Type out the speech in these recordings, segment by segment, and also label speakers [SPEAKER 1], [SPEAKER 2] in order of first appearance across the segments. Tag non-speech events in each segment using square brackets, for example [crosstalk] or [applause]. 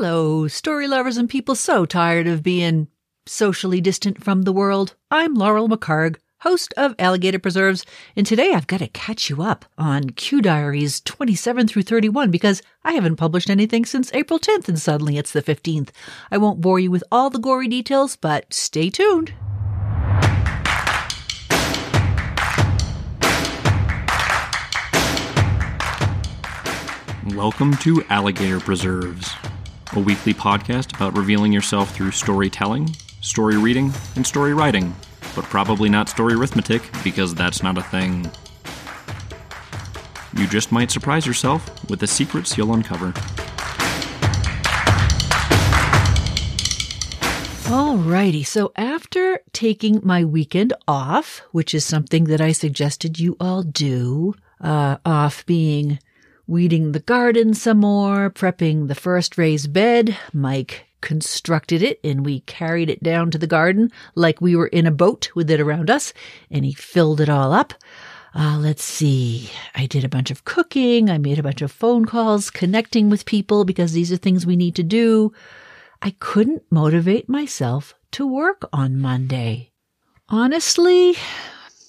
[SPEAKER 1] Hello, story lovers and people so tired of being socially distant from the world. I'm Laurel McHargue, host of Alligator Preserves, and today I've got to catch you up on Q Diaries 27 through 31 because I haven't published anything since April 10th and suddenly it's the 15th. I won't bore you with all the gory details, but stay tuned.
[SPEAKER 2] Welcome to Alligator Preserves, a weekly podcast about revealing yourself through storytelling, story reading, and story writing, but probably not story arithmetic because that's not a thing. You just might surprise yourself with the secrets you'll uncover.
[SPEAKER 1] Alrighty, so after taking my weekend off, which is something that I suggested you all do, uh, off being weeding the garden some more, prepping the first raised bed. Mike constructed it and we carried it down to the garden like we were in a boat with it around us and he filled it all up. Uh, let's see. I did a bunch of cooking. I made a bunch of phone calls, connecting with people because these are things we need to do. I couldn't motivate myself to work on Monday. Honestly,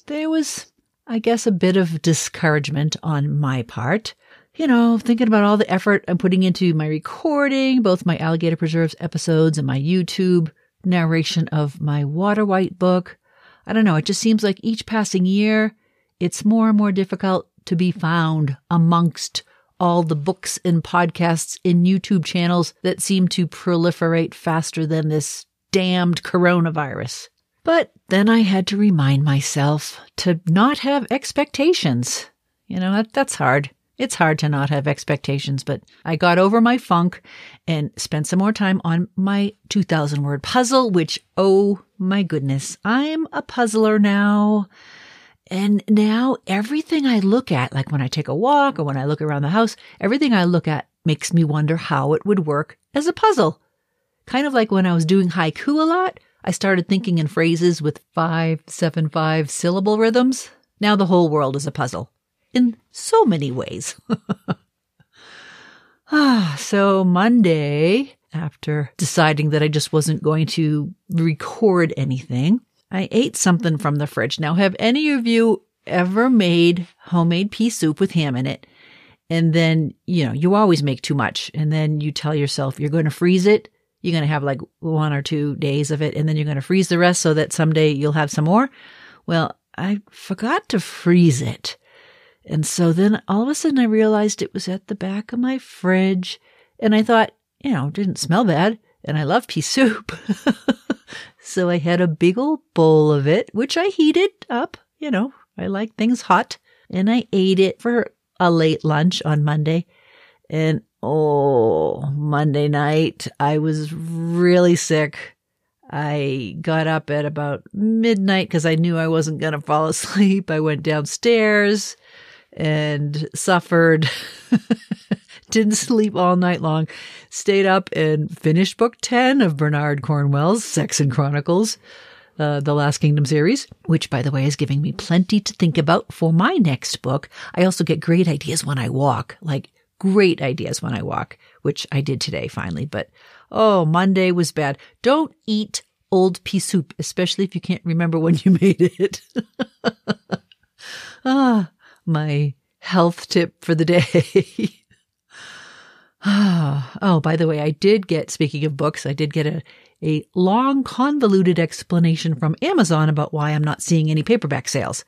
[SPEAKER 1] there was, I guess, a bit of discouragement on my part you know, thinking about all the effort I'm putting into my recording, both my Alligator Preserves episodes and my YouTube narration of my Waterwight book. I don't know. It just seems like each passing year, it's more and more difficult to be found amongst all the books and podcasts and YouTube channels that seem to proliferate faster than this damned coronavirus. But then I had to remind myself to not have expectations. You know, that, that's hard. It's hard to not have expectations, but I got over my funk and spent some more time on my 2000 word puzzle, which, oh my goodness, I'm a puzzler now. And now everything I look at, like when I take a walk or when I look around the house, everything I look at makes me wonder how it would work as a puzzle. Kind of like when I was doing haiku a lot, I started thinking in phrases with five, seven, five syllable rhythms. Now the whole world is a puzzle in so many ways. [laughs] ah, so Monday, after deciding that I just wasn't going to record anything, I ate something from the fridge. Now, have any of you ever made homemade pea soup with ham in it? And then, you know, you always make too much. And then you tell yourself you're going to freeze it. You're going to have like one or two days of it. And then you're going to freeze the rest so that someday you'll have some more. Well, I forgot to freeze it. And so then all of a sudden I realized it was at the back of my fridge. And I thought, you know, didn't smell bad. And I love pea soup. [laughs] so I had a big old bowl of it, which I heated up. You know, I like things hot. And I ate it for a late lunch on Monday. And oh, Monday night, I was really sick. I got up at about midnight because I knew I wasn't going to fall asleep. I went downstairs and suffered. [laughs] Didn't sleep all night long. Stayed up and finished book 10 of Bernard Cornwell's Saxon Chronicles. Uh, the Last Kingdom series, which, by the way, is giving me plenty to think about for my next book. I also get great ideas when I walk, like great ideas when I walk, which I did today finally. But oh, Monday was bad. Don't eat old pea soup, especially if you can't remember when you [laughs] made it. [laughs] ah, my health tip for the day. [laughs] oh, by the way, I did get, speaking of books, I did get a, a long, convoluted explanation from Amazon about why I'm not seeing any paperback sales.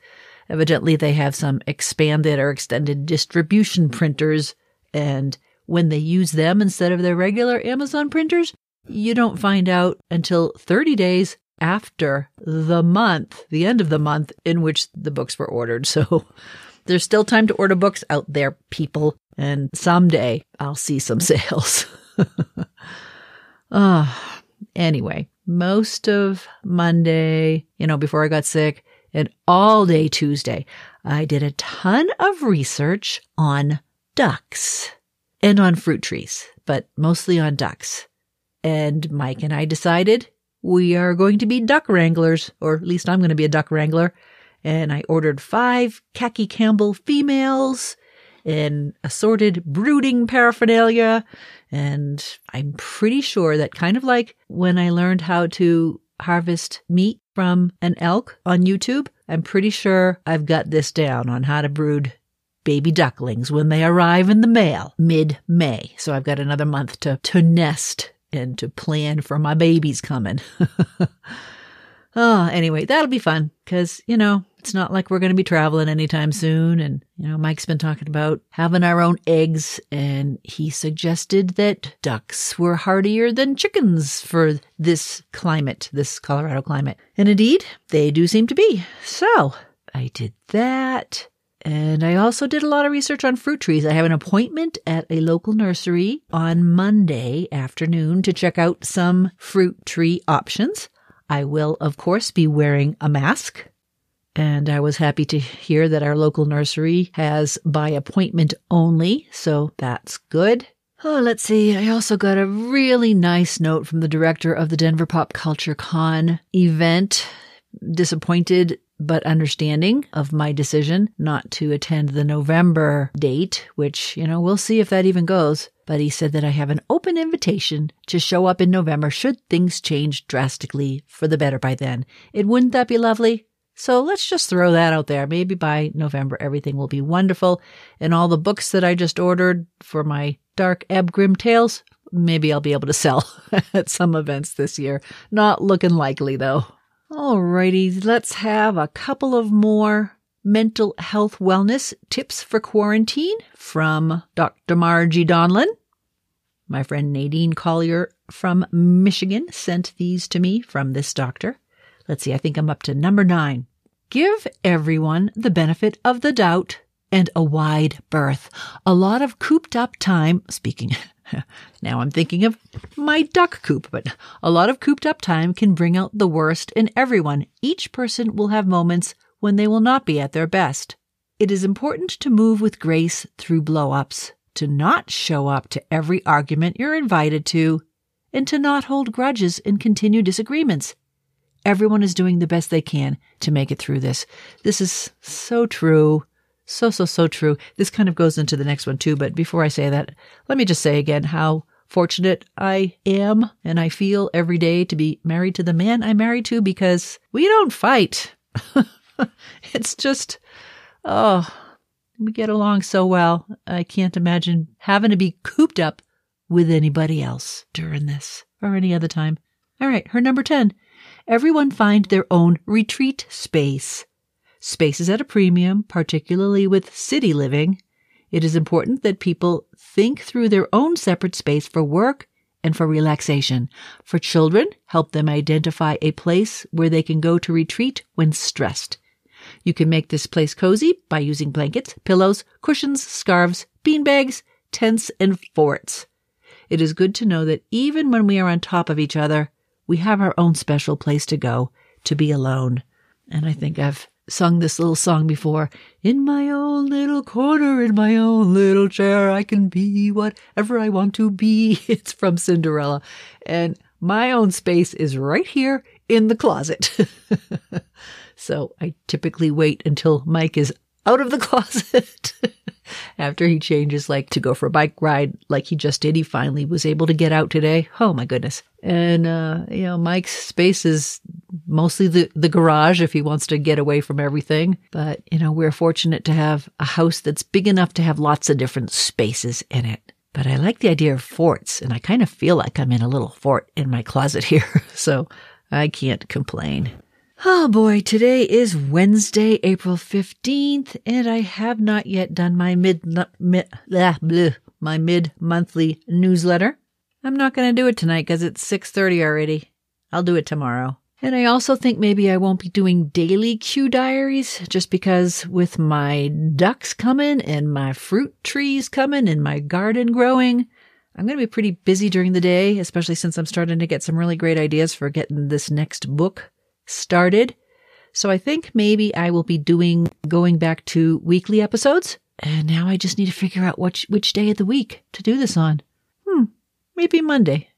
[SPEAKER 1] Evidently, they have some expanded or extended distribution printers, and when they use them instead of their regular Amazon printers, you don't find out until 30 days after the month, the end of the month in which the books were ordered. [laughs] So there's still time to order books out there, people, and someday I'll see some [laughs] sales. Uh, anyway, most of Monday, you know, before I got sick, and all day Tuesday, I did a ton of research on ducks and on fruit trees, but mostly on ducks. And Mike and I decided we are going to be duck wranglers, or at least I'm going to be a duck wrangler and I ordered five khaki Campbell females and assorted brooding paraphernalia. And I'm pretty sure that kind of like when I learned how to harvest meat from an elk on YouTube, I'm pretty sure I've got this down on how to brood baby ducklings when they arrive in the mail mid May. So I've got another month to, to nest and to plan for my babies coming. [laughs] oh, anyway, that'll be fun because, you know, it's not like we're going to be traveling anytime soon. And, you know, Mike's been talking about having our own eggs, and he suggested that ducks were hardier than chickens for this climate, this Colorado climate. And indeed, they do seem to be. So I did that. And I also did a lot of research on fruit trees. I have an appointment at a local nursery on Monday afternoon to check out some fruit tree options. I will, of course, be wearing a mask. And I was happy to hear that our local nursery has by appointment only, so that's good. Oh, let's see. I also got a really nice note from the director of the Denver Pop Culture Con event. Disappointed but understanding of my decision not to attend the November date, which, you know, we'll see if that even goes. But he said that I have an open invitation to show up in November should things change drastically for the better by then. It wouldn't that be lovely? So let's just throw that out there. Maybe by November, everything will be wonderful. And all the books that I just ordered for my Dark Ebb Grim Tales, maybe I'll be able to sell [laughs] at some events this year. Not looking likely though. Alrighty, let's have a couple of more mental health wellness tips for quarantine from Dr. Margie Donlin. My friend Nadine Collier from Michigan sent these to me from this doctor. Let's see, I think I'm up to number nine. Give everyone the benefit of the doubt and a wide berth. A lot of cooped up time, speaking [laughs] now I'm thinking of my duck coop, but a lot of cooped up time can bring out the worst in everyone. Each person will have moments when they will not be at their best. It is important to move with grace through blow ups, to not show up to every argument you're invited to, and to not hold grudges and continue disagreements. Everyone is doing the best they can to make it through this. This is so true. So, so, so true. This kind of goes into the next one too. But before I say that, let me just say again how fortunate I am and I feel every day to be married to the man I'm married to because we don't fight. [laughs] it's just, oh, we get along so well. I can't imagine having to be cooped up with anybody else during this or any other time. All right, her number 10. Everyone find their own retreat space. Space is at a premium, particularly with city living. It is important that people think through their own separate space for work and for relaxation. For children, help them identify a place where they can go to retreat when stressed. You can make this place cozy by using blankets, pillows, cushions, scarves, beanbags, tents, and forts. It is good to know that even when we are on top of each other, we have our own special place to go to be alone. And I think I've sung this little song before. In my own little corner, in my own little chair, I can be whatever I want to be. [laughs] It's from Cinderella. And my own space is right here in the closet. [laughs] so I typically wait until Mike is out of the [laughs] closet after he changes, like to go for a bike ride, like he just did. He finally was able to get out today. Oh my goodness. And, uh, you know, Mike's space is mostly the, the garage if he wants to get away from everything. But, you know, we're fortunate to have a house that's big enough to have lots of different spaces in it. But I like the idea of forts, and I kind of feel like I'm in a little fort in my closet [laughs] here. so I can't complain. Oh boy, today is Wednesday, April 15th, and I have not yet done my mid, mid blah, blah, my mid-monthly newsletter. I'm not going to do it tonight because it's 6:30 already. I'll do it tomorrow. And I also think maybe I won't be doing daily Q diaries just because with my ducks coming and my fruit trees coming and my garden growing, I'm going to be pretty busy during the day, especially since I'm starting to get some really great ideas for getting this next book started. So I think maybe I will be doing going back to weekly episodes. And now I just need to figure out which which day of the week to do this on. Hmm, maybe Monday.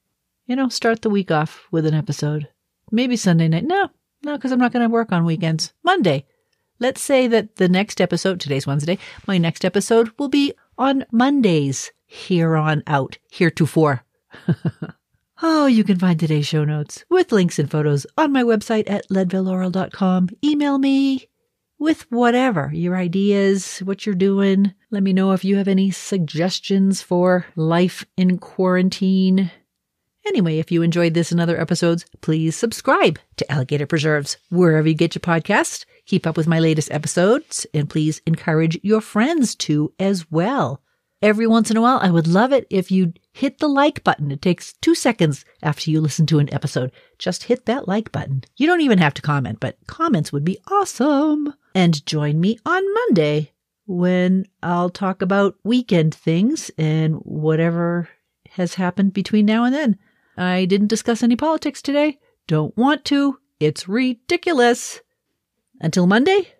[SPEAKER 1] You know, start the week off with an episode. Maybe Sunday night. No, no, because I'm not going to work on weekends. Monday. let's say that the next episode, today's Wednesday, my next episode will be on Mondays here on out, heretofore. [laughs] oh, you can find today's show notes with links and photos on my website at leadvillelaurel.com. Email me with whatever your ideas, what you're doing. Let me know if you have any suggestions for life in quarantine. Anyway, if you enjoyed this and other episodes, please subscribe to Alligator Preserves wherever you get your podcast. Keep up with my latest episodes and please encourage your friends to as well. Every once in a while, I would love it if you'd hit the like button. It takes two seconds after you listen to an episode. Just hit that like button. You don't even have to comment, but comments would be awesome. And join me on Monday when I'll talk about weekend things and whatever has happened between now and then. I didn't discuss any politics today. Don't want to. It's ridiculous. Until Monday,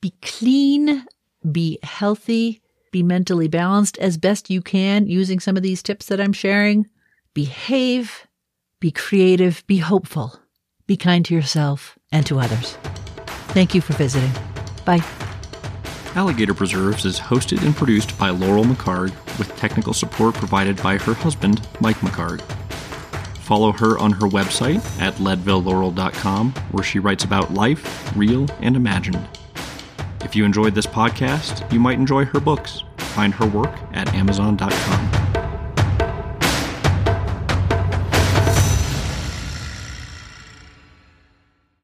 [SPEAKER 1] be clean, be healthy, be mentally balanced as best you can using some of these tips that I'm sharing. Behave, be creative, be hopeful, be kind to yourself and to others. Thank you for visiting. Bye.
[SPEAKER 2] Alligator Preserves is hosted and produced by Laurel McHargue with technical support provided by her husband, Mike McHargue. Follow her on her website at leadvillelaurel.com, where she writes about life, real and imagined. If you enjoyed this podcast, you might enjoy her books. Find her work at amazon.com.